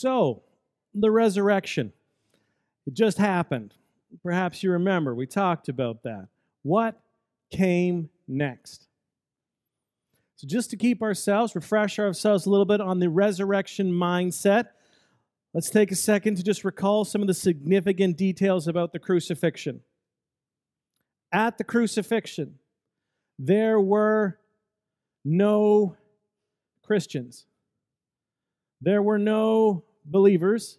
So, the resurrection. It just happened. Perhaps you remember, we talked about that. What came next? So, just to keep ourselves, refresh ourselves a little bit on the resurrection mindset, let's take a second to just recall some of the significant details about the crucifixion. At the crucifixion, there were no Christians, there were no believers,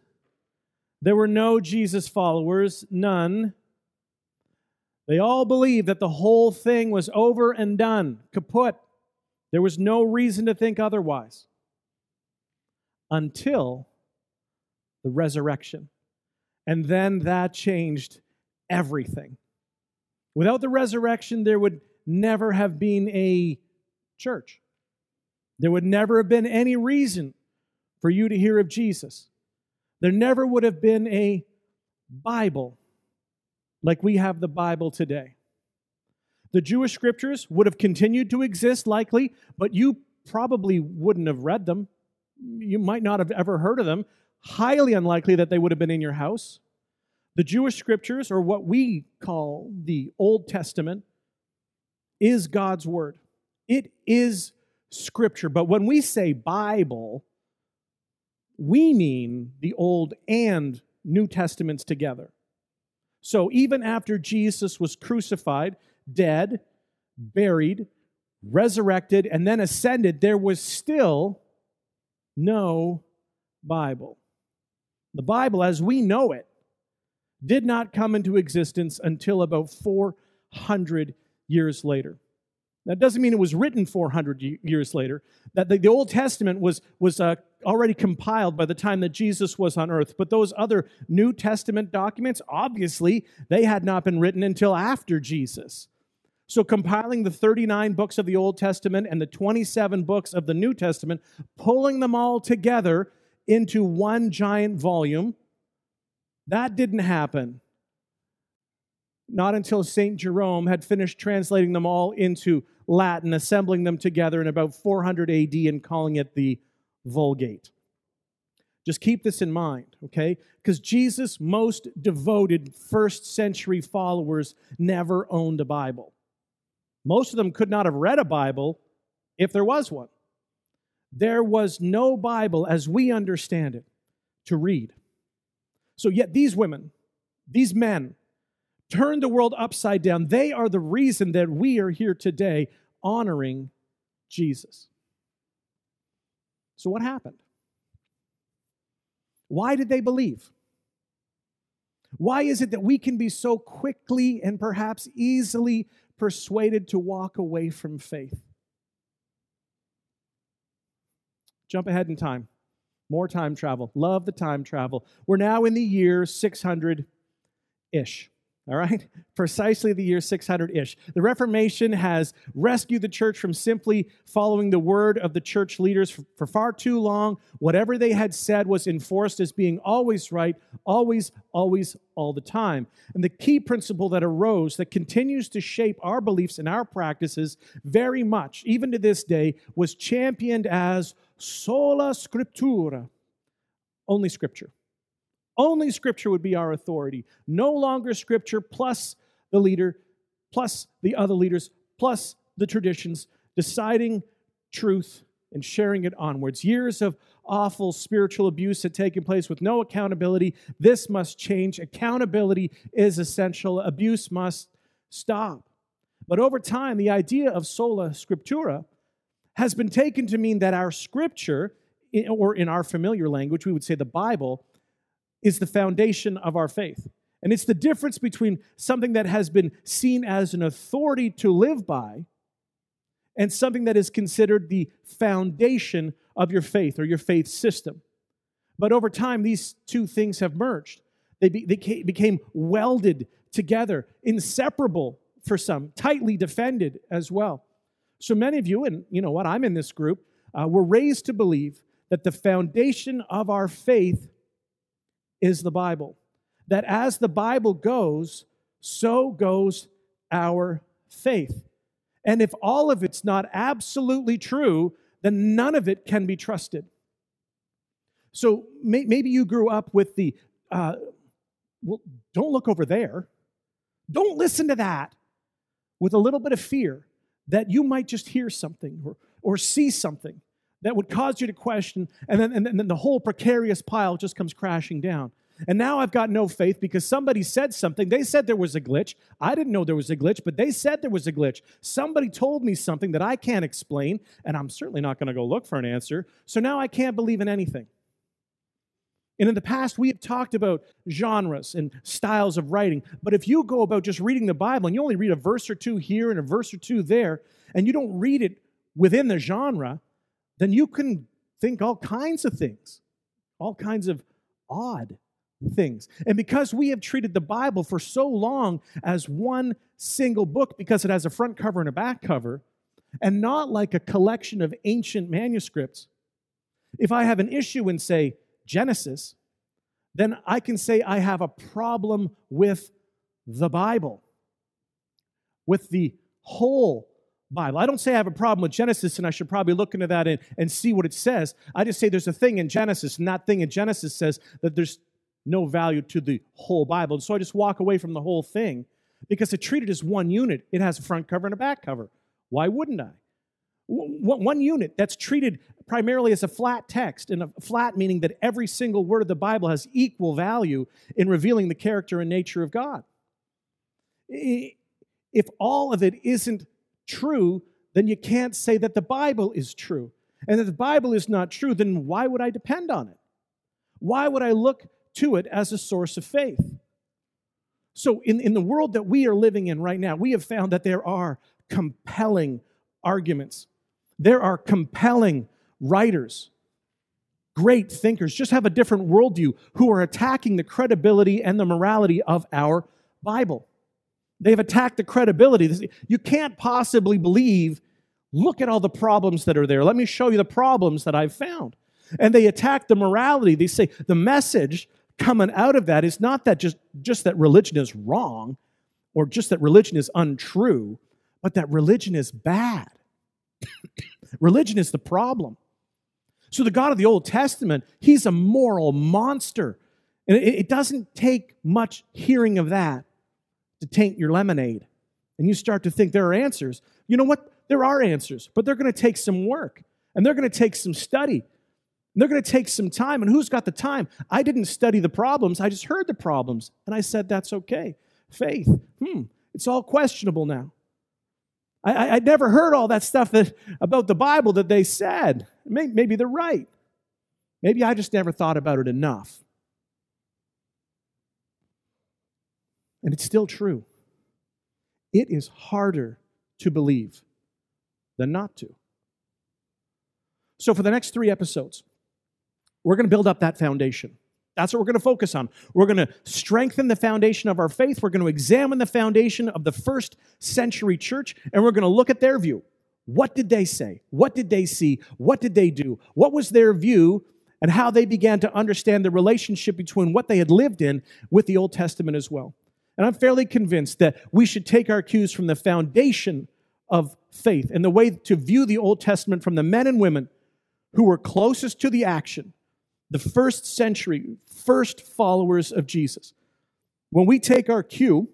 there were no Jesus followers, none. They all believed that the whole thing was over and done, kaput. There was no reason to think otherwise until the resurrection. And then that changed everything. Without the resurrection, there would never have been a church. There would never have been any reason for you to hear of Jesus. There never would have been a Bible like we have the Bible today. The Jewish scriptures would have continued to exist, likely, but you probably wouldn't have read them. You might not have ever heard of them. Highly unlikely that they would have been in your house. The Jewish scriptures, or what we call the Old Testament, is God's Word. It is Scripture. But when we say Bible, we mean the Old and New Testaments together. So even after Jesus was crucified, dead, buried, resurrected, and then ascended, there was still no Bible. The Bible, as we know it, did not come into existence until about 400 years later. That doesn't mean it was written 400 years later. That the, Old Testament was, was uh, already compiled by the time that Jesus was on earth. But those other New Testament documents, obviously, they had not been written until after Jesus. So, compiling the 39 books of the Old Testament and the 27 books of the New Testament, pulling them all together into one giant volume, that didn't happen not until St. Jerome had finished translating them all into Latin, assembling them together in about 400 AD and calling it the Vulgate. Just keep this in mind, okay? Because Jesus' most devoted first century followers never owned a Bible. Most of them could not have read a Bible if there was one. There was no Bible as we understand it to read. So, yet these women, these men, turned the world upside down. They are the reason that we are here today honoring Jesus. So, what happened? Why did they believe? Why is it that we can be so quickly and perhaps easily persuaded to walk away from faith? Jump ahead in time. More time travel. Love the time travel. We're now in the year 600 ish all right? Precisely the year 600 ish. The Reformation has rescued the church from simply following the word of the church leaders for, for, far too long. Whatever they had said was enforced as being always right, always, always, all the time. And the key principle that arose that continues to shape our beliefs and our practices very much, even to this day, was championed as sola scriptura, only scripture. Only Scripture would be our authority. No longer Scripture plus the leader, plus the other leaders, plus the traditions, deciding truth and sharing it onwards. Years of awful spiritual abuse had taken place with no accountability. This must change. Accountability is essential. Abuse must stop. But over time, the idea of sola scriptura has been taken to mean that our scripture, or in our familiar language, we would say the Bible, is the foundation of our faith. And it's the difference between something that has been seen as an authority to live by and something that is considered the foundation of your faith or your faith system. But over time, these two things have merged. They, be, they became welded together, inseparable for some, tightly defended as well. So many of you, and you know what, I'm in this group, uh, were raised to believe that the foundation of our faith is the Bible. That as the Bible goes, so goes our faith. And if all of it's not absolutely true, then none of it can be trusted. So may, maybe you grew up with the, uh, well, don't look over there. Don't listen to that with a little bit of fear that you might just hear something or, or see something that would cause you to question, and then, and then the whole precarious pile just comes crashing down. And now I've got no faith because somebody said something. They said there was a glitch. I didn't know there was a glitch, but they said there was a glitch. Somebody told me something that I can't explain, and I'm certainly not going to go look for an answer. So now I can't believe in anything. And in the past, we have talked about genres and styles of writing. But if you go about just reading the Bible and you only read a verse or two here and a verse or two there, and you don't read it within the genre, then you can think all kinds of things, all kinds of odd things. And because we have treated the Bible for so long as one single book, because it has a front cover and a back cover, and not like a collection of ancient manuscripts, if I have an issue in, say, Genesis, then I can say I have a problem with the Bible, with the whole Bible. I don't say I have a problem with Genesis and I should probably look into that and, and see what it says. I just say there's a thing in Genesis, and that thing in Genesis says that there's no value to the whole Bible. And so I just walk away from the whole thing because it's treated as one unit. It has a front cover and a back cover. Why wouldn't I? One unit that's treated primarily as a flat text, and a flat meaning that every single word of the Bible has equal value in revealing the character and nature of God. If all of it isn't true, then you can't say that the Bible is true. And if the Bible is not true, then why would I depend on it? Why would I look to it as a source of faith? So, in, in the world that we are living in right now, we have found that there are compelling arguments. There are compelling writers, great thinkers, just have a different worldview who are attacking the credibility and the morality of our Bible. They've attacked the credibility. You can't possibly believe, look at all the problems that are there. Let me show you the problems that I've found. And they attack the morality. They say the message coming out of that is not that just, just that religion is wrong or just that religion is untrue, but that religion is bad. religion is the problem. So the God of the Old Testament, he's a moral monster. And it, it doesn't take much hearing of that to taint your lemonade. And you start to think there are answers. You know what? There are answers, but they're going to take some work and they're going to take some study. They're going to take some time. And who's got the time? I didn't study the problems, I just heard the problems. And I said, that's okay. Faith, hmm, it's all questionable now. I, I, would never heard all that stuff that, about the Bible that they said. Maybe, maybe they're right. Maybe I just never thought about it enough. And it's still true. It is harder to believe than not to. So, for the next three episodes, we're going to build up that foundation. That's what we're going to focus on. We're going to strengthen the foundation of our faith. We're going to examine the foundation of the first century church, and we're going to look at their view. What did they say? What did they see? What did they do? What was their view, and how they began to understand the relationship between what they had lived in with the Old Testament as well. And I'm fairly convinced that we should take our cues from the foundation of faith and the way to view the Old Testament from the men and women who were closest to the action, the first century, first followers of Jesus. When we take our cue,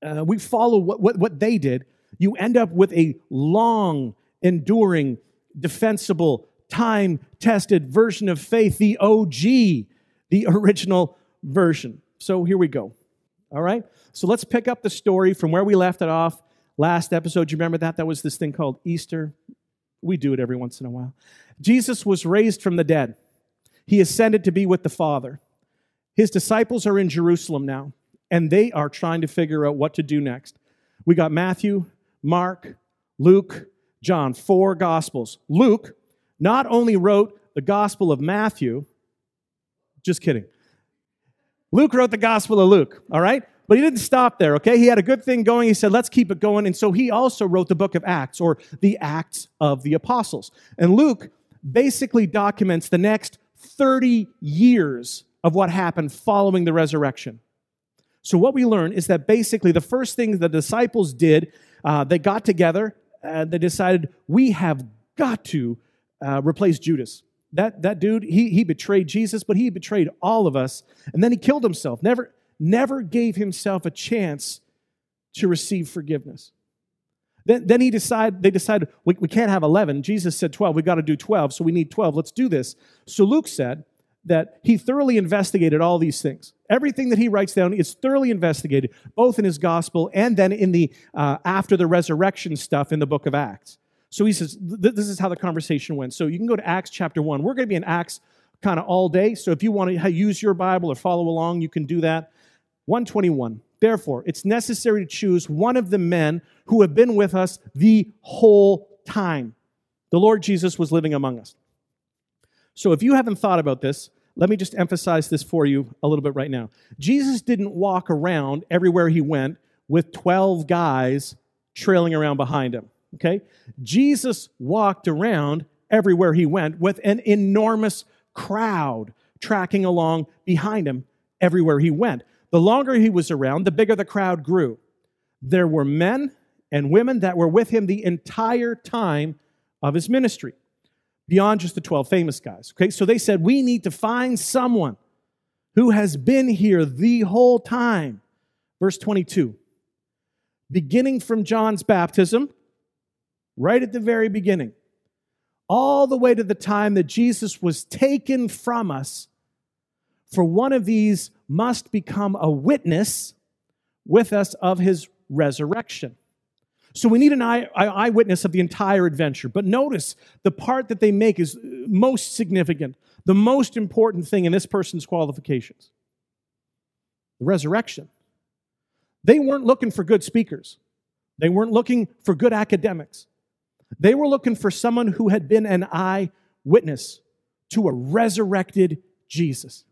uh, we follow what, what, what they did, you end up with a long, enduring, defensible, time tested version of faith, the OG, the original version. So here we go. All right? So let's pick up the story from where we left it off last episode. You remember that? That was this thing called Easter. We do it every once in a while. Jesus was raised from the dead, he ascended to be with the Father. His disciples are in Jerusalem now, and they are trying to figure out what to do next. We got Matthew, Mark, Luke, John, four gospels. Luke not only wrote the gospel of Matthew, just kidding. Luke wrote the Gospel of Luke, all right? But he didn't stop there, okay? He had a good thing going. He said, let's keep it going. And so he also wrote the book of Acts or the Acts of the Apostles. And Luke basically documents the next 30 years of what happened following the resurrection. So what we learn is that basically the first thing the disciples did, uh, they got together and they decided we have got to uh, replace Judas. That, that dude, he, he betrayed Jesus, but he betrayed all of us. And then he killed himself, never, never gave himself a chance to receive forgiveness. Then, then he decide, they decided, we, we can't have 11. Jesus said 12. We got to do 12, so we need 12. Let's do this. So Luke said that he thoroughly investigated all these things. Everything that he writes down is thoroughly investigated, both in his gospel and then in the uh, after the resurrection stuff in the book of Acts. So he says, this is how the conversation went. So you can go to Acts chapter 1. We're going to be in Acts kind of all day. So if you want to use your Bible or follow along, you can do that. 121. Therefore, it's necessary to choose one of the men who have been with us the whole time. The Lord Jesus was living among us. So if you haven't thought about this, let me just emphasize this for you a little bit right now. Jesus didn't walk around everywhere he went with 12 guys trailing around behind him. Okay? Jesus walked around everywhere he went with an enormous crowd tracking along behind him everywhere he went. The longer he was around, the bigger the crowd grew. There were men and women that were with him the entire time of his ministry, beyond just the 12 famous guys. Okay, so they said, We need to find someone who has been here the whole time. Verse 22 beginning from John's baptism, right at the very beginning, all the way to the time that Jesus was taken from us for one of these must become a witness with us of his resurrection. So we need an eye, eyewitness of the entire adventure. But notice the part that they make is uh, most significant, the most important thing in this person's qualifications the resurrection. They weren't looking for good speakers, they weren't looking for good academics. They were looking for someone who had been an eyewitness to a resurrected Jesus.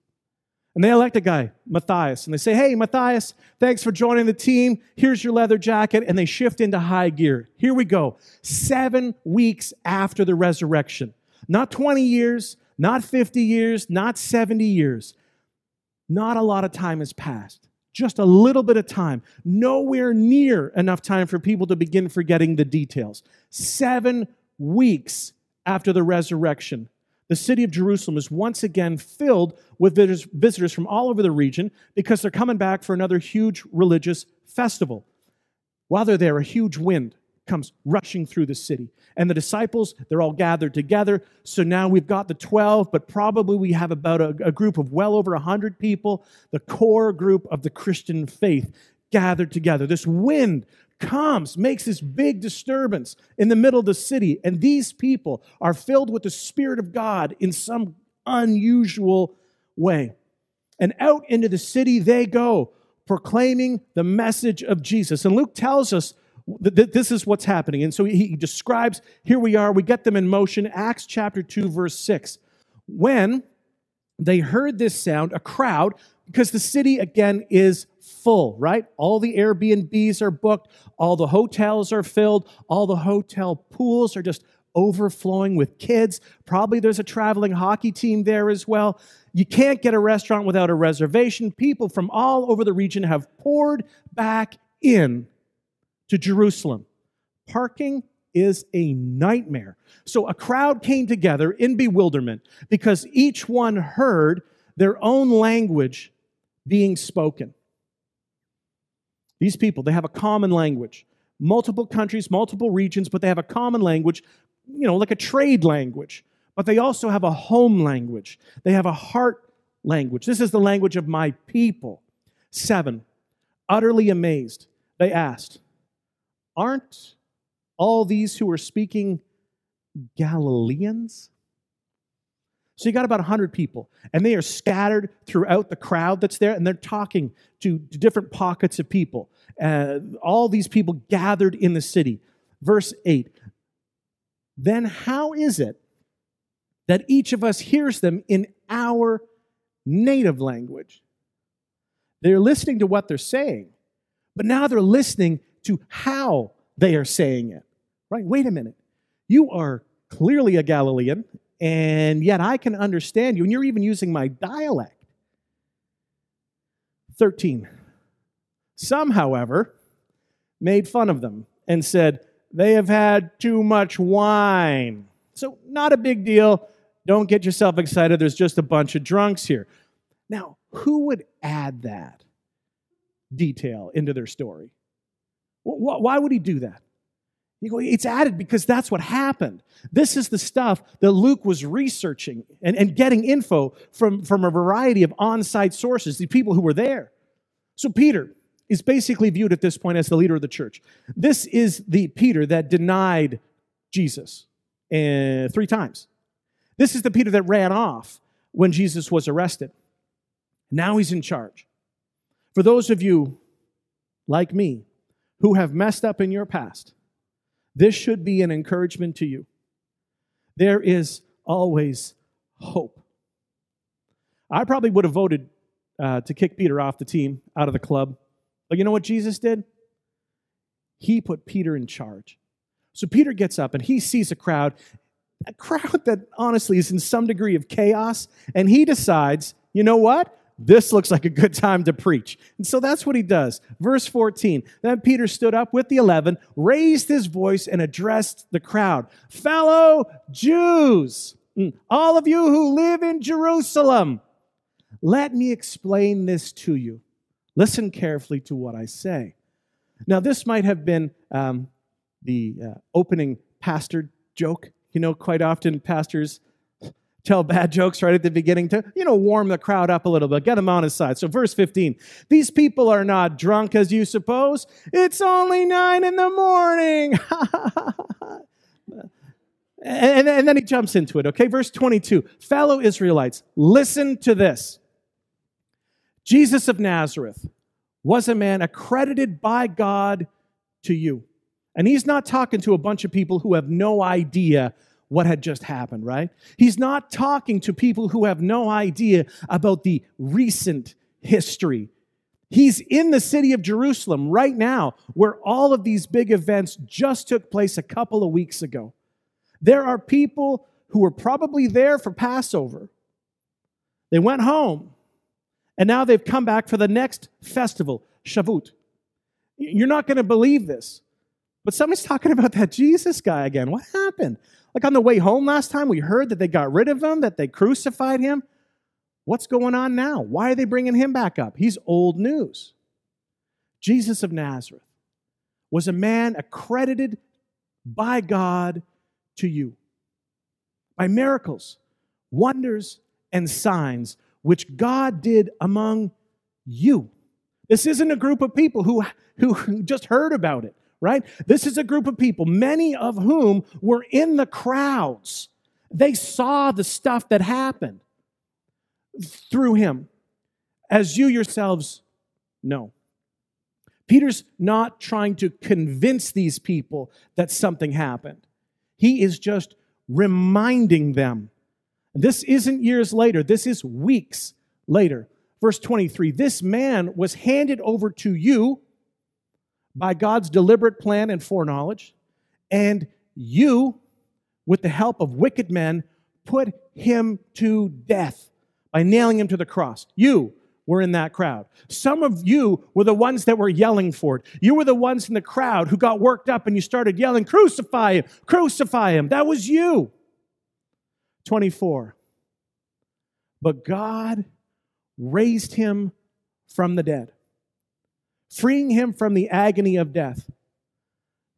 And they elect a guy, Matthias, and they say, Hey, Matthias, thanks for joining the team. Here's your leather jacket. And they shift into high gear. Here we go. Seven weeks after the resurrection. Not 20 years, not 50 years, not 70 years. Not a lot of time has passed. Just a little bit of time. Nowhere near enough time for people to begin forgetting the details. Seven weeks after the resurrection the city of Jerusalem is once again filled with visitors from all over the region because they're coming back for another huge religious festival. While they're there, a huge wind comes rushing through the city. And the disciples, they're all gathered together. So now we've got the 12, but probably we have about a, a group of well over 100 people, the core group of the Christian faith gathered together. This wind comes, makes this big disturbance in the middle of the city, and these people are filled with the Spirit of God in some unusual way. And out into the city they go, proclaiming the message of Jesus. And Luke tells us this is what's happening. And so he describes here we are, we get them in motion. Acts chapter 2, verse 6. When they heard this sound, a crowd, because the city again is full, right? All the Airbnbs are booked, all the hotels are filled, all the hotel pools are just overflowing with kids. Probably there's a traveling hockey team there as well. You can't get a restaurant without a reservation. People from all over the region have poured back in to Jerusalem. Parking is a nightmare. So a crowd came together in bewilderment because each one heard their own language being spoken. These people, they have a common language. Multiple countries, multiple regions, but they have a common language, you know, like a trade language. But they also have a home language. They have a heart language. This is the language of my people. Seven, utterly amazed, they asked, Aren't all these who are speaking Galileans? So you got about 100 people, and they are scattered throughout the crowd that's there, and they're talking to, different pockets of people. Uh, all these people gathered in the city. Verse 8 Then how is it that each of us hears them in our native language? They're listening to what they're saying, but now they're listening to how they are saying it. Right? Wait a minute. You are clearly a Galilean and yet I can understand you, and you're even using my dialect. 13. Some, however, made fun of them and said, They have had too much wine. So, not a big deal. don't get yourself excited. There's just a bunch of drunks here. Now, who would add that detail into their story? Why would he do that? You go, it's added because that's what happened. This is the stuff that Luke was researching and, and getting info from, from a variety of on site sources, the people who were there. So Peter is basically viewed at this point as the leader of the church. This is the Peter that denied Jesus uh, three times. This is the Peter that ran off when Jesus was arrested. Now he's in charge. For those of you like me who have messed up in your past, this should be an encouragement to you. There is always hope. I probably would have voted uh, to kick Peter off the team, out of the club. But you know what Jesus did? He put Peter in charge. So Peter gets up and he sees a crowd, a crowd that honestly is in some degree of chaos, and he decides, you know what? This looks like a good time to preach. And so that's what he does. Verse 14 Then Peter stood up with the eleven, raised his voice, and addressed the crowd Fellow Jews, mm, all of you who live in Jerusalem, let me explain this to you. Listen carefully to what I say. Now, this might have been um, the uh, opening pastor joke. You know, quite often pastors tell bad jokes right at the beginning to, you know, warm the crowd up a little bit, get them on his side. So, verse 15 these people are not drunk as you suppose. It's only nine in the morning. and, and then he jumps into it, okay? Verse 22 Fellow Israelites, listen to this. Jesus of Nazareth was a man accredited by God to you. And he's not talking to a bunch of people who have no idea what had just happened, right? He's not talking to people who have no idea about the recent history. He's in the city of Jerusalem right now, where all of these big events just took place a couple of weeks ago. There are people who were probably there for Passover. They went home, and now they've come back for the next festival, Shavuot. You're not going to believe this, but somebody's talking about that Jesus guy again. What happened? Like on the way home last time, we heard that they got rid of him, that they crucified him. What's going on now? Why are they bringing him back up? He's old news. Jesus of Nazareth was a man accredited by God to you by miracles, wonders, and signs which God did among you. This isn't a group of people who, who just heard about it right? This is a group of people, many of whom were in the crowds. They saw the stuff that happened through him, as you yourselves know. Peter's not trying to convince these people that something happened. He is just reminding them. This isn't years later, this is weeks later. Verse 23 This man was handed over to you by God's deliberate plan and foreknowledge, and you, with the help of wicked men, put him to death by nailing him to the cross. You were in that crowd. Some of you were the ones that were yelling for it. You were the ones in the crowd who got worked up and you started yelling, Crucify him, crucify him. That was you. 24. But God raised him from the dead freeing him from the agony of death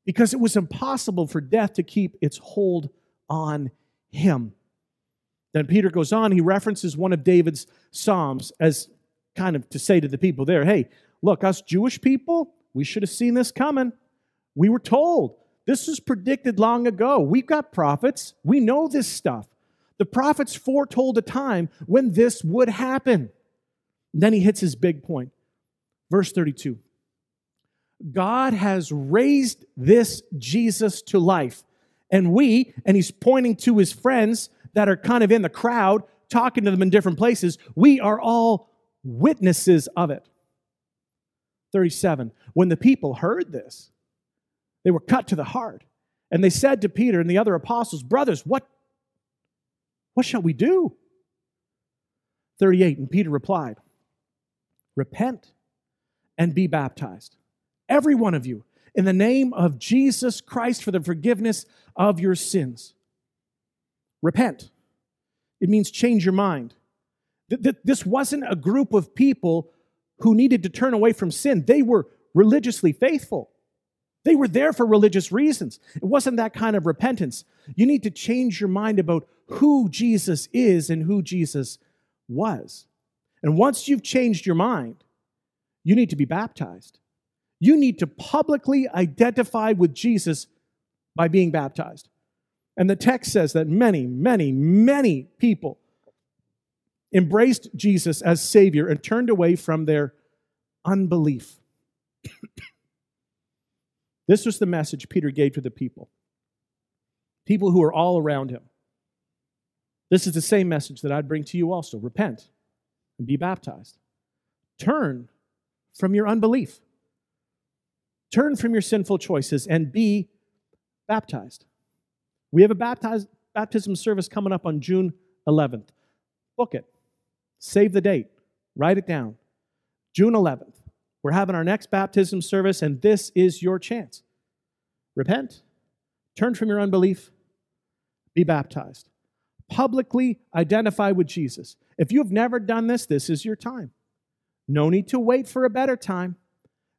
because it was impossible for death to keep its hold on him. Then Peter goes on, he references one of David's Psalms as kind of to say to the people there, hey, look, us Jewish people, we should have seen this coming. We were told. This was predicted long ago. We've got prophets. We know this stuff. The prophets foretold a time when this would happen. And then he hits his big point. Verse 32 God has raised this Jesus to life. And we, and he's pointing to his friends that are kind of in the crowd, talking to them in different places, we are all witnesses of it. 37. When the people heard this, they were cut to the heart. And they said to Peter and the other apostles, Brothers, what, what shall we do? 38. And Peter replied, Repent and be baptized every one of you, in the name of Jesus Christ for the forgiveness of your sins. Repent. It means change your mind. This wasn't a group of people who needed to turn away from sin. They were religiously faithful. They were there for religious reasons. It wasn't that kind of repentance. You need to change your mind about who Jesus is and who Jesus was. And once you've changed your mind, you need to be baptized. You need to publicly identify with Jesus by being baptized. And the text says that many, many, many people embraced Jesus as Savior and turned away from their unbelief. this was the message Peter gave to the people, people who are all around him. This is the same message that I'd bring to you also repent and be baptized. Turn from your unbelief, turn from your sinful choices, and be baptized. We have a baptize, baptism service coming up on June 11th. Book it. Save the date. Write it down. June 11th. We're having our next baptism service, and this is your chance. Repent, turn from your unbelief, be baptized. Publicly identify with Jesus. If you've never done this, this is your time. No need to wait for a better time.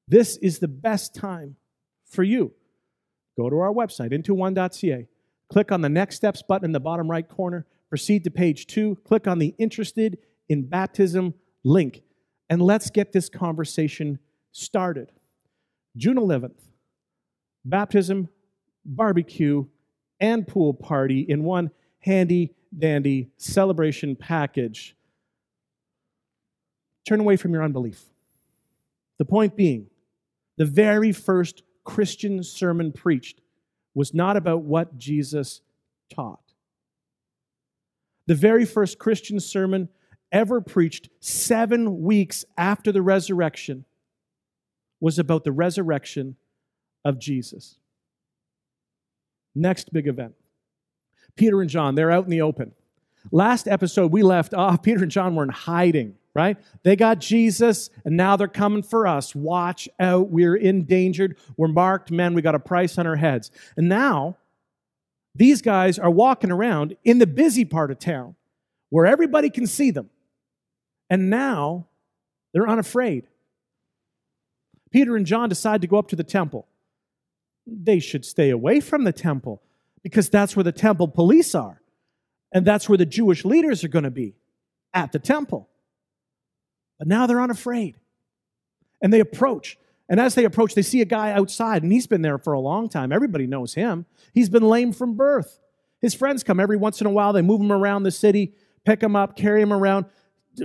This is the best time for you. Go to our website, into1.ca. Click on the Next Steps button in the bottom right corner. Proceed to page two. Click on the Interested in Baptism link. And let's get this conversation started. June 11th, baptism, barbecue, and pool party in one handy dandy celebration package. Turn away from your unbelief. The point being, the very first Christian sermon preached was not about what Jesus taught. The very first Christian sermon ever preached seven weeks after the resurrection was about the resurrection of Jesus. Next big event Peter and John, they're out in the open. Last episode, we left off, Peter and John were in hiding, right? They got Jesus, and now they're coming for us. Watch out. We're endangered. We're marked men. We got a price on our heads. And now, these guys are walking around in the busy part of town where everybody can see them. And now they're unafraid. Peter and John decide to go up to the temple. They should stay away from the temple because that's where the temple police are. And that's where the Jewish leaders are going to be at the temple. But now they're unafraid. And they approach. And as they approach, they see a guy outside, and he's been there for a long time. Everybody knows him. He's been lame from birth. His friends come every once in a while. They move him around the city, pick him up, carry him around,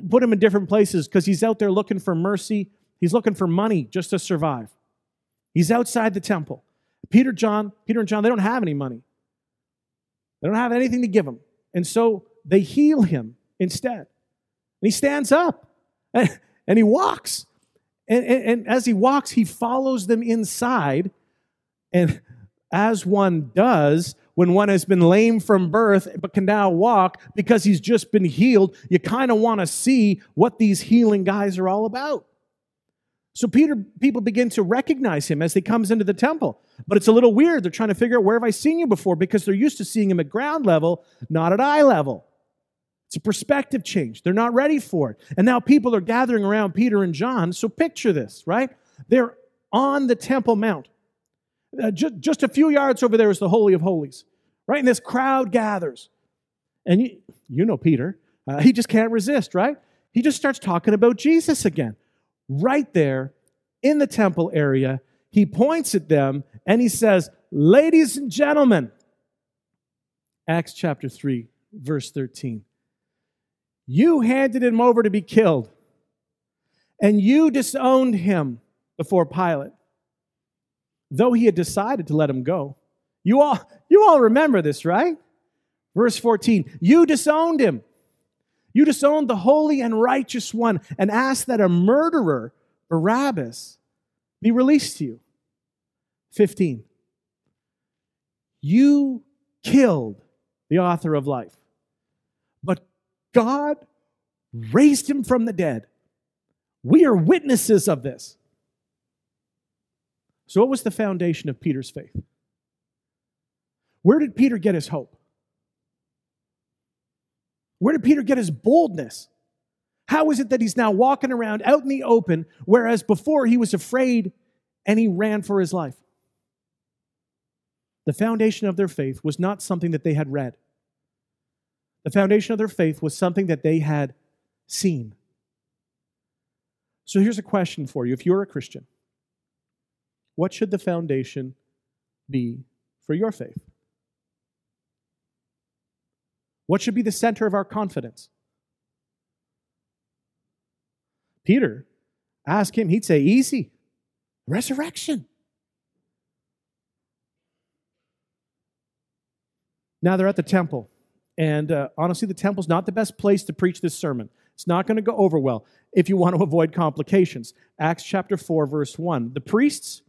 put him in different places because he's out there looking for mercy. He's looking for money just to survive. He's outside the temple. Peter, John, Peter and John, they don't have any money. They don't have anything to give him. And so they heal him instead. And he stands up and, and he walks. And, and, and as he walks, he follows them inside. And as one does, when one has been lame from birth but can now walk because he's just been healed, you kind of want to see what these healing guys are all about. So Peter, people begin to recognize him as he comes into the temple. But it's a little weird. They're trying to figure out where have I seen you before because they're used to seeing him at ground level, not at eye level. It's a perspective change. They're not ready for it. And now people are gathering around Peter and John. So picture this, right? They're on the Temple Mount. Uh, just, just a few yards over there is the Holy of Holies, right? And this crowd gathers. And you, you know Peter, uh, he just can't resist, right? He just starts talking about Jesus again right there in the temple area. He points at them and he says, Ladies and gentlemen, Acts chapter 3, verse 13. You handed him over to be killed, and you disowned him before Pilate, though he had decided to let him go. You all, you all remember this, right? Verse 14. You disowned him you disowned the holy and righteous one and asked that a murderer, Barabbas, be released to you. 15. You killed the author of life, God raised him from the dead. We are witnesses of this. So, what was the foundation of Peter's faith? Where did Peter get his hope? Where did Peter get his boldness? How is it that he's now walking around out in the open, whereas before he was afraid and he ran for his life? The foundation of their faith was not something that they had read. The foundation of their faith was something that they had seen. So here's a question for you. If you're a Christian, what should the foundation be for your faith? What should be the center of our confidence? Peter, ask him, he'd say, easy. Resurrection. Now they're at the temple. And uh, honestly, the temple's not the best place to preach this sermon. It's not going to go over well if you want to avoid complications. Acts chapter 4, verse 1. The priests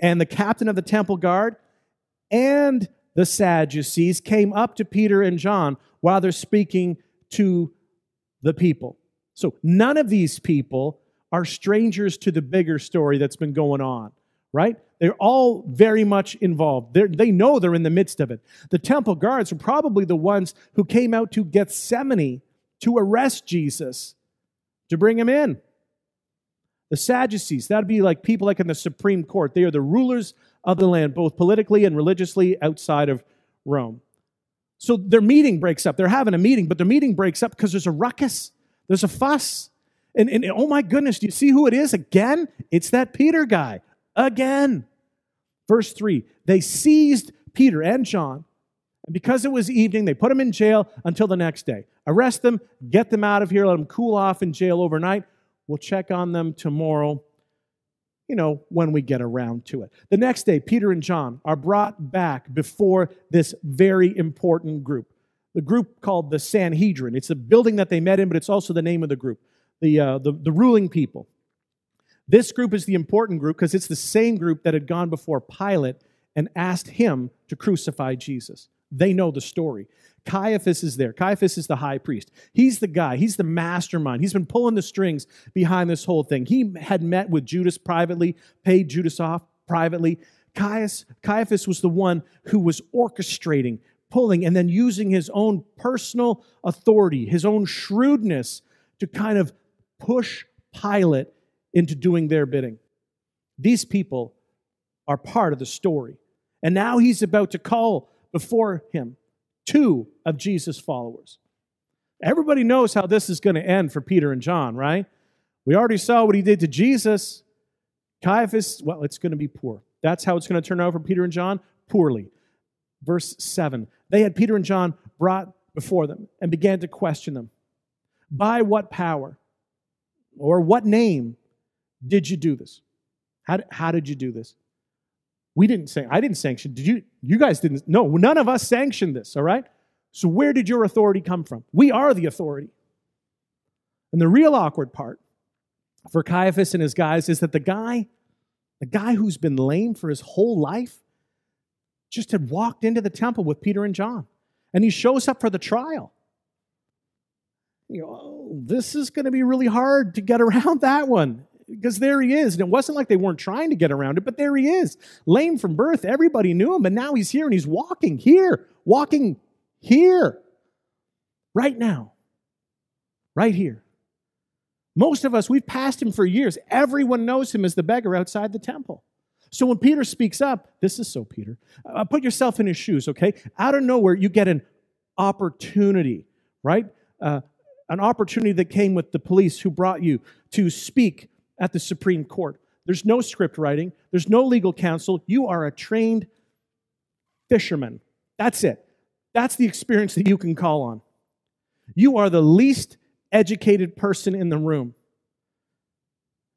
and the captain of the temple guard and the Sadducees came up to Peter and John while they're speaking to the people. So none of these people are strangers to the bigger story that's been going on, right? They're all very much involved. They're, they know they're in the midst of it. The temple guards are probably the ones who came out to Gethsemane to arrest Jesus, to bring him in. The Sadducees, that'd be like people like in the Supreme Court. They are the rulers of the land, both politically and religiously outside of Rome. So their meeting breaks up. They're having a meeting, but their meeting breaks up because there's a ruckus, there's a fuss. And, and oh my goodness, do you see who it is again? It's that Peter guy again. Verse 3 They seized Peter and John, and because it was evening, they put them in jail until the next day. Arrest them, get them out of here, let them cool off in jail overnight. We'll check on them tomorrow, you know, when we get around to it. The next day, Peter and John are brought back before this very important group. The group called the Sanhedrin. It's the building that they met in, but it's also the name of the group, the, uh, the, the ruling people. This group is the important group because it's the same group that had gone before Pilate and asked him to crucify Jesus. They know the story. Caiaphas is there. Caiaphas is the high priest. He's the guy, he's the mastermind. He's been pulling the strings behind this whole thing. He had met with Judas privately, paid Judas off privately. Caiaphas, Caiaphas was the one who was orchestrating, pulling, and then using his own personal authority, his own shrewdness to kind of push Pilate into doing their bidding. These people are part of the story. And now he's about to call before him two of Jesus' followers. Everybody knows how this is going to end for Peter and John, right? We already saw what he did to Jesus. Caiaphas, well, it's going to be poor. That's how it's going to turn out for Peter and John, poorly. Verse 7 They had Peter and John brought before them and began to question them. By what power or what name did you do this? How, how did you do this? We didn't say, I didn't sanction. Did you? You guys didn't. No, none of us sanctioned this, all right? So where did your authority come from? We are the authority. And the real awkward part for Caiaphas and his guys is that the guy, the guy who's been lame for his whole life, just had walked into the temple with Peter and John. And he shows up for the trial. You know, oh, this is going to be really hard to get around that one because there he is. And it wasn't like they weren't trying to get around it, but there he is. Lame from birth. Everybody knew him, but now he's here and he's walking here, walking here, right now, right here. Most of us, we've passed him for years. Everyone knows him as the beggar outside the temple. So when Peter speaks up, this is so Peter, uh, put yourself in his shoes, okay? Out of nowhere, you get an opportunity, right? Uh, an opportunity that came with the police who brought you to speak at the Supreme Court. There's no script writing, there's no legal counsel. You are a trained fisherman. That's it. That's the experience that you can call on. You are the least educated person in the room.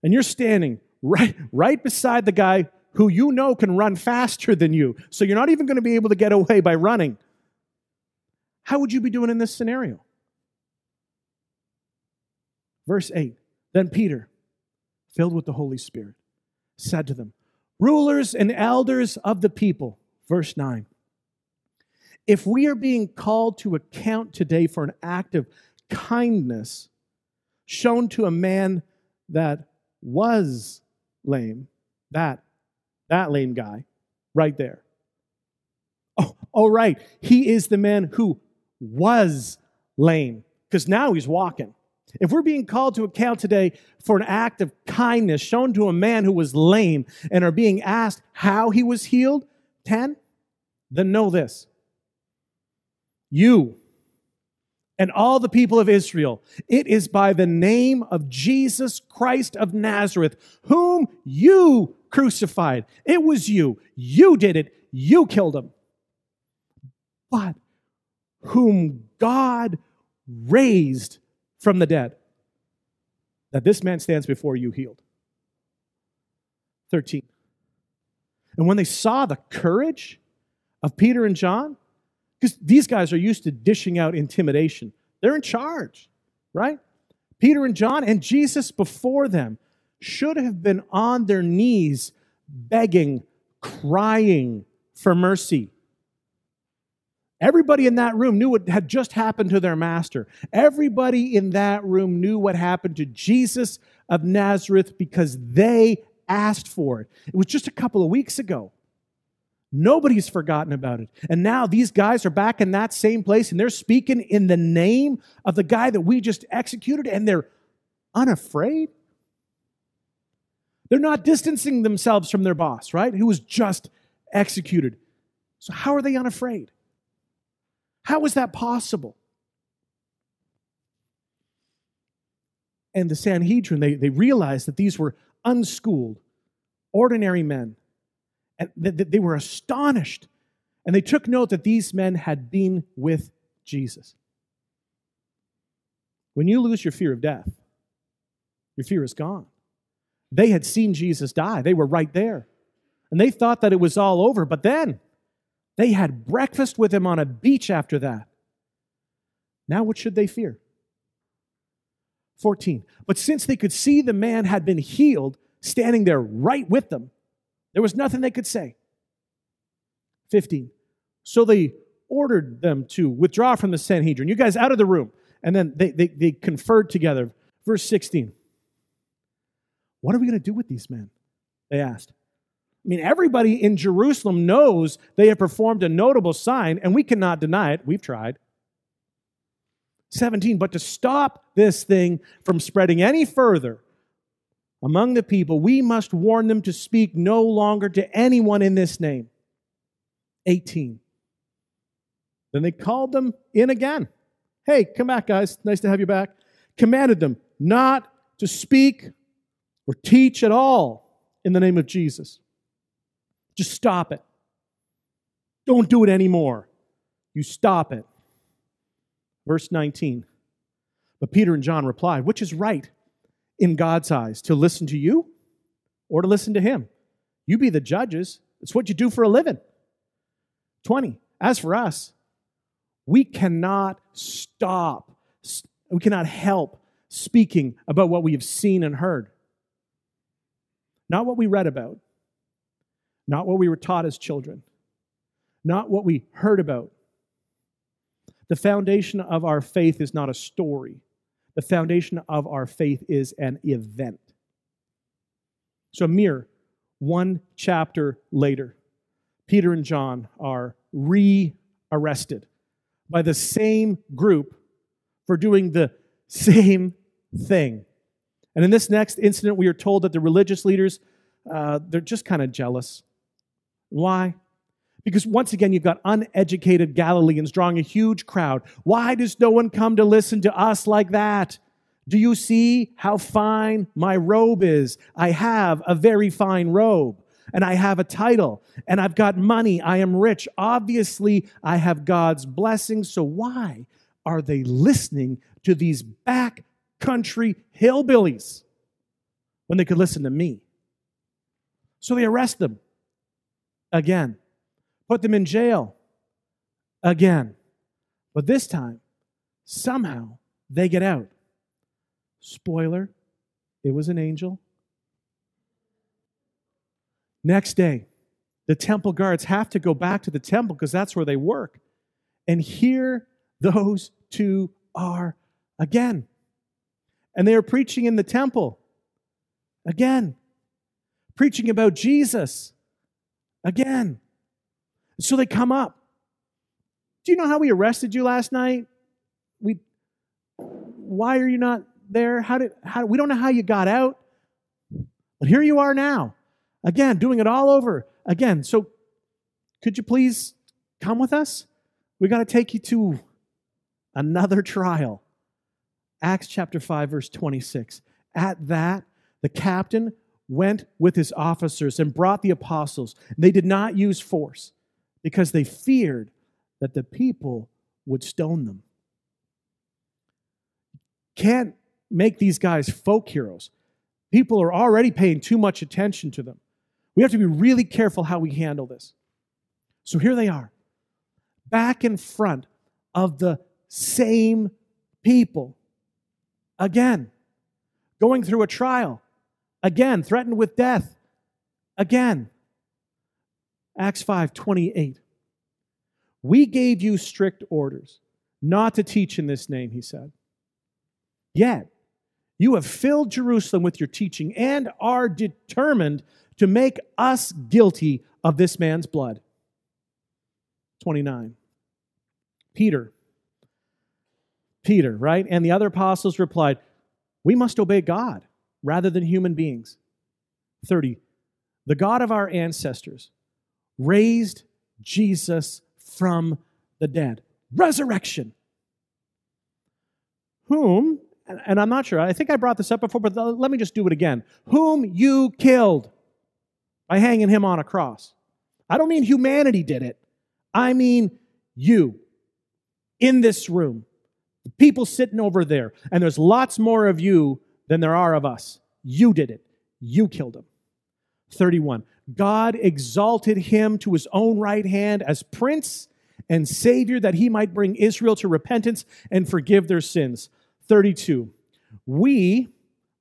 And you're standing right, right beside the guy who you know can run faster than you. So you're not even going to be able to get away by running. How would you be doing in this scenario? Verse 8 Then Peter, filled with the Holy Spirit, said to them, Rulers and elders of the people, verse 9, if we are being called to account today for an act of kindness shown to a man that was lame, that, that lame guy, right there. Oh, oh, right. He is the man who was lame. because now he's walking. If we're being called to account today for an act of kindness shown to a man who was lame and are being asked how he was healed, 10, then know this. You and all the people of Israel, it is by the name of Jesus Christ of Nazareth, whom you crucified. It was you. You did it. You killed him. But whom God raised from the dead, that this man stands before you healed. 13. And when they saw the courage of Peter and John, because these guys are used to dishing out intimidation, they're in charge, right? Peter and John and Jesus before them should have been on their knees begging, crying for mercy. Everybody in that room knew what had just happened to their master. Everybody in that room knew what happened to Jesus of Nazareth because they asked for it. It was just a couple of weeks ago. Nobody's forgotten about it. And now these guys are back in that same place and they're speaking in the name of the guy that we just executed and they're unafraid. They're not distancing themselves from their boss, right? Who was just executed. So, how are they unafraid? How is that possible? And the Sanhedrin, they, they realized that these were unschooled, ordinary men. And they were astonished. And they took note that these men had been with Jesus. When you lose your fear of death, your fear is gone. They had seen Jesus die, they were right there. And they thought that it was all over, but then they had breakfast with him on a beach after that. Now, what should they fear? 14. But since they could see the man had been healed standing there right with them, there was nothing they could say. 15. So they ordered them to withdraw from the Sanhedrin. You guys out of the room. And then they, they, they conferred together. Verse 16. What are we going to do with these men? They asked. I mean, everybody in Jerusalem knows they have performed a notable sign, and we cannot deny it. We've tried. 17, but to stop this thing from spreading any further among the people, we must warn them to speak no longer to anyone in this name. 18. Then they called them in again. Hey, come back, guys. Nice to have you back. Commanded them not to speak or teach at all in the name of Jesus. Just stop it. Don't do it anymore. You stop it. Verse 19. But Peter and John replied, Which is right in God's eyes, to listen to you or to listen to him? You be the judges. It's what you do for a living. 20. As for us, we cannot stop, we cannot help speaking about what we have seen and heard. Not what we read about, not what we were taught as children, not what we heard about. The foundation of our faith is not a story. The foundation of our faith is an event. So, mere one chapter later, Peter and John are re arrested by the same group for doing the same thing. And in this next incident, we are told that the religious leaders, uh, they're just kind of jealous. Why? Because once again, you've got uneducated Galileans drawing a huge crowd. Why does no one come to listen to us like that? Do you see how fine my robe is? I have a very fine robe, and I have a title, and I've got money. I am rich. Obviously, I have God's blessing. So, why are they listening to these backcountry hillbillies when they could listen to me? So, they arrest them again, put them in jail again. But this time, somehow, they get out. Spoiler, it was an angel. Next day, the temple guards have to go back to the temple because that's where they work. And here those two are again. And they are preaching in the temple again, preaching about Jesus again. So they come up. Do you know how we arrested you last night? We why are you not there? How did, how, we don't know how you got out. But here you are now. Again, doing it all over again. So could you please come with us? We got to take you to another trial. Acts chapter 5, verse 26. At that, the captain went with his officers and brought the apostles. They did not use force because they feared that the people would stone them. Can't make these guys folk heroes. People are already paying too much attention to them. We have to be really careful how we handle this. So here they are, back in front of the same people. Again, going through a trial. Again, threatened with death. Again. Acts 5 28. We gave you strict orders not to teach in this name, he said. Yet, you have filled Jerusalem with your teaching and are determined to make us guilty of this man's blood. 29. Peter. Peter, right? And the other apostles replied, We must obey God rather than human beings. 30. The God of our ancestors raised Jesus from the dead. Resurrection. Whom, and I'm not sure, I think I brought this up before, but let me just do it again. Whom you killed by hanging him on a cross. I don't mean humanity did it, I mean you in this room, the people sitting over there, and there's lots more of you than there are of us. You did it, you killed him. 31. God exalted him to his own right hand as prince and savior that he might bring Israel to repentance and forgive their sins. 32. We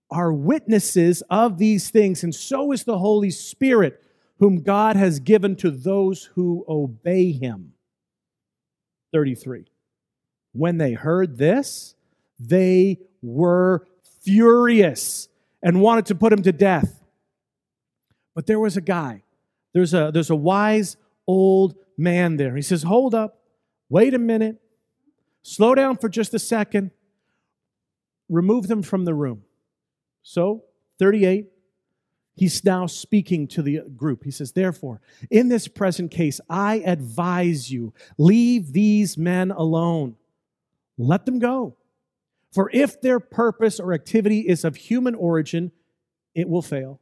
are witnesses of these things, and so is the Holy Spirit, whom God has given to those who obey him. 33. When they heard this, they were furious and wanted to put him to death. But there was a guy, there's a, there's a wise old man there. He says, Hold up, wait a minute, slow down for just a second, remove them from the room. So, 38, he's now speaking to the group. He says, Therefore, in this present case, I advise you, leave these men alone. Let them go. For if their purpose or activity is of human origin, it will fail.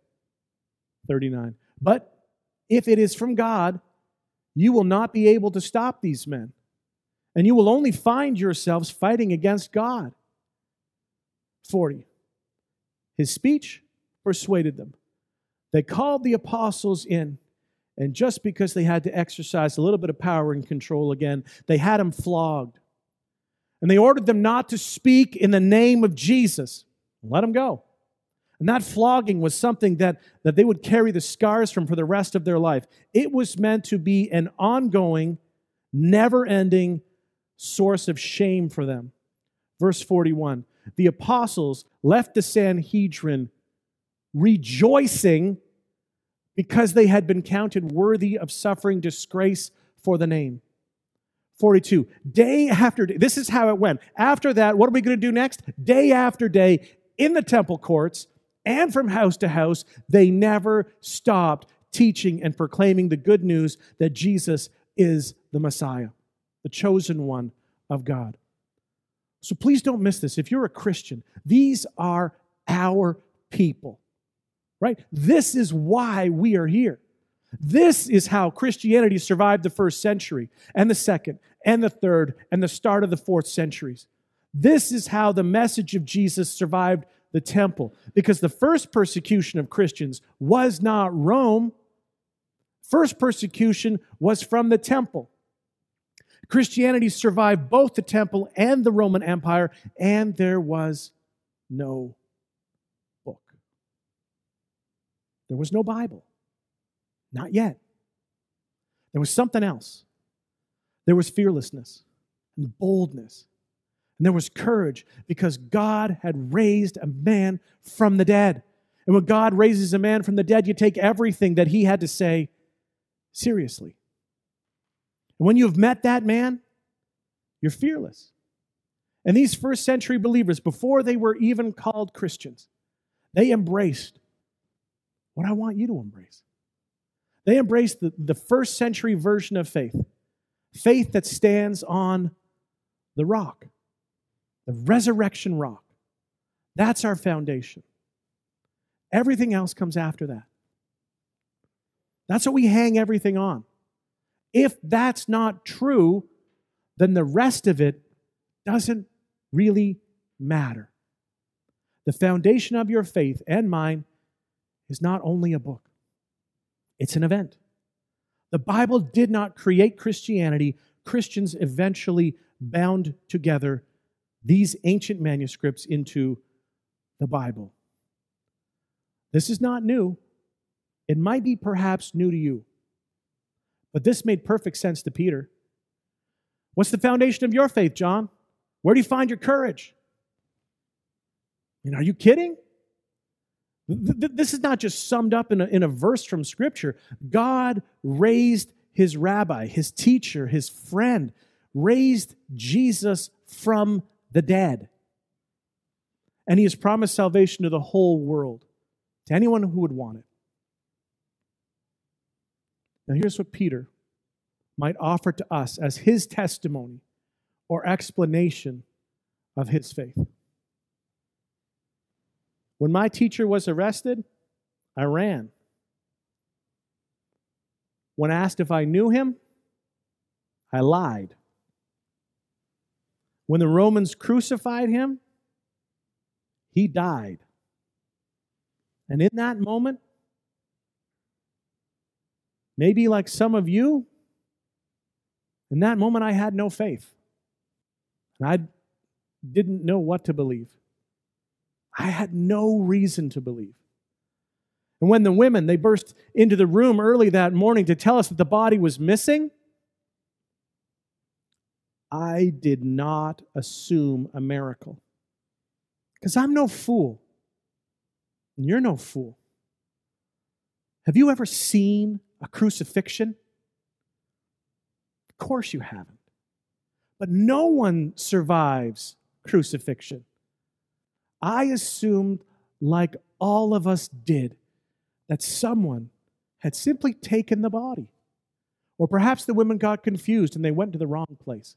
39. But if it is from God, you will not be able to stop these men, and you will only find yourselves fighting against God. 40. His speech persuaded them. They called the apostles in, and just because they had to exercise a little bit of power and control again, they had them flogged. And they ordered them not to speak in the name of Jesus. Let them go. And that flogging was something that, that they would carry the scars from for the rest of their life. It was meant to be an ongoing, never ending source of shame for them. Verse 41 The apostles left the Sanhedrin rejoicing because they had been counted worthy of suffering disgrace for the name. 42. Day after day, this is how it went. After that, what are we going to do next? Day after day in the temple courts, and from house to house, they never stopped teaching and proclaiming the good news that Jesus is the Messiah, the chosen one of God. So please don't miss this. If you're a Christian, these are our people, right? This is why we are here. This is how Christianity survived the first century and the second and the third and the start of the fourth centuries. This is how the message of Jesus survived the temple. Because the first persecution of Christians was not Rome, first persecution was from the temple. Christianity survived both the temple and the Roman Empire, and there was no book. There was no Bible. Not yet. There was something else. There was fearlessness and boldness and there was courage because God had raised a man from the dead. And when God raises a man from the dead, you take everything that he had to say seriously. And when you've met that man, you're fearless. And these first century believers, before they were even called Christians, they embraced what I want you to embrace. They embraced the, the first century version of faith faith that stands on the rock, the resurrection rock. That's our foundation. Everything else comes after that. That's what we hang everything on. If that's not true, then the rest of it doesn't really matter. The foundation of your faith and mine is not only a book, it's an event. The Bible did not create Christianity. Christians eventually bound together these ancient manuscripts into the Bible. This is not new. It might be perhaps new to you. But this made perfect sense to Peter. What's the foundation of your faith, John? Where do you find your courage? And are you kidding? This is not just summed up in a, in a verse from Scripture. God raised his rabbi, his teacher, his friend, raised Jesus from the dead. And he has promised salvation to the whole world, to anyone who would want it. Now, here's what Peter might offer to us as his testimony or explanation of his faith. When my teacher was arrested, I ran. When asked if I knew him, I lied. When the Romans crucified him, he died. And in that moment, maybe like some of you, in that moment I had no faith. And I didn't know what to believe. I had no reason to believe. And when the women they burst into the room early that morning to tell us that the body was missing, I did not assume a miracle. Because I'm no fool. And you're no fool. Have you ever seen a crucifixion? Of course you haven't. But no one survives crucifixion. I assumed, like all of us did, that someone had simply taken the body. Or perhaps the women got confused and they went to the wrong place.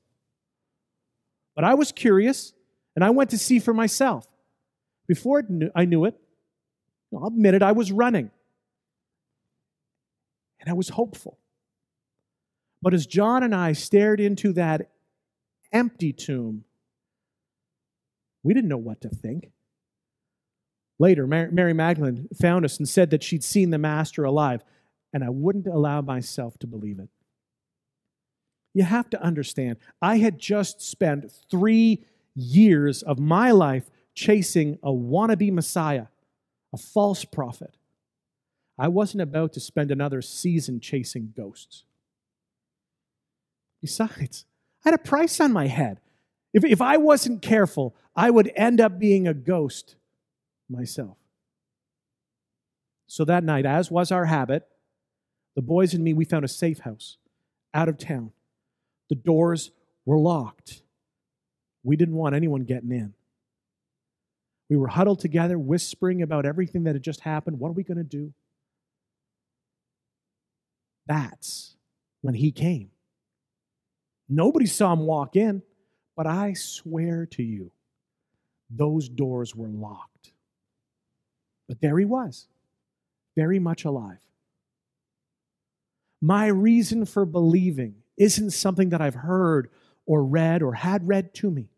But I was curious and I went to see for myself. Before I knew it, I'll admit it, I was running. And I was hopeful. But as John and I stared into that empty tomb, we didn't know what to think. Later, Mary Magdalene found us and said that she'd seen the Master alive, and I wouldn't allow myself to believe it. You have to understand, I had just spent three years of my life chasing a wannabe Messiah, a false prophet. I wasn't about to spend another season chasing ghosts. Besides, I had a price on my head. If, if I wasn't careful, I would end up being a ghost myself. So that night, as was our habit, the boys and me, we found a safe house out of town. The doors were locked. We didn't want anyone getting in. We were huddled together, whispering about everything that had just happened. What are we going to do? That's when he came. Nobody saw him walk in, but I swear to you, those doors were locked. But there he was, very much alive. My reason for believing isn't something that I've heard or read or had read to me.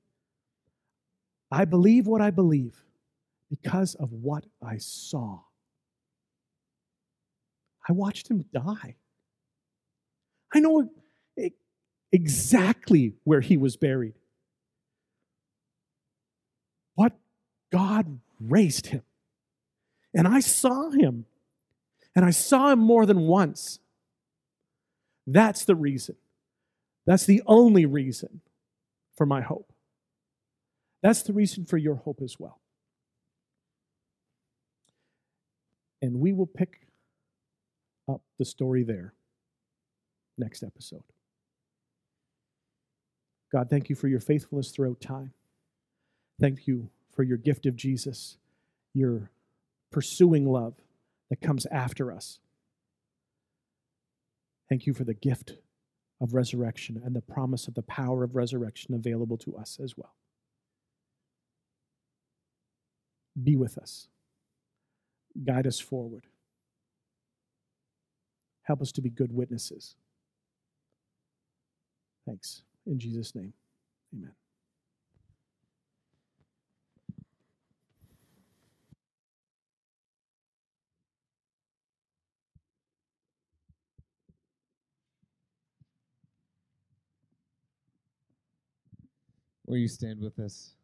I believe what I believe because of what I saw. I watched him die. I know exactly where he was buried. But God raised him. And I saw him. And I saw him more than once. That's the reason. That's the only reason for my hope. That's the reason for your hope as well. And we will pick up the story there next episode. God, thank you for your faithfulness throughout time. Thank you for your gift of Jesus, your pursuing love that comes after us. Thank you for the gift of resurrection and the promise of the power of resurrection available to us as well. Be with us, guide us forward, help us to be good witnesses. Thanks. In Jesus' name, amen. Will you stand with us?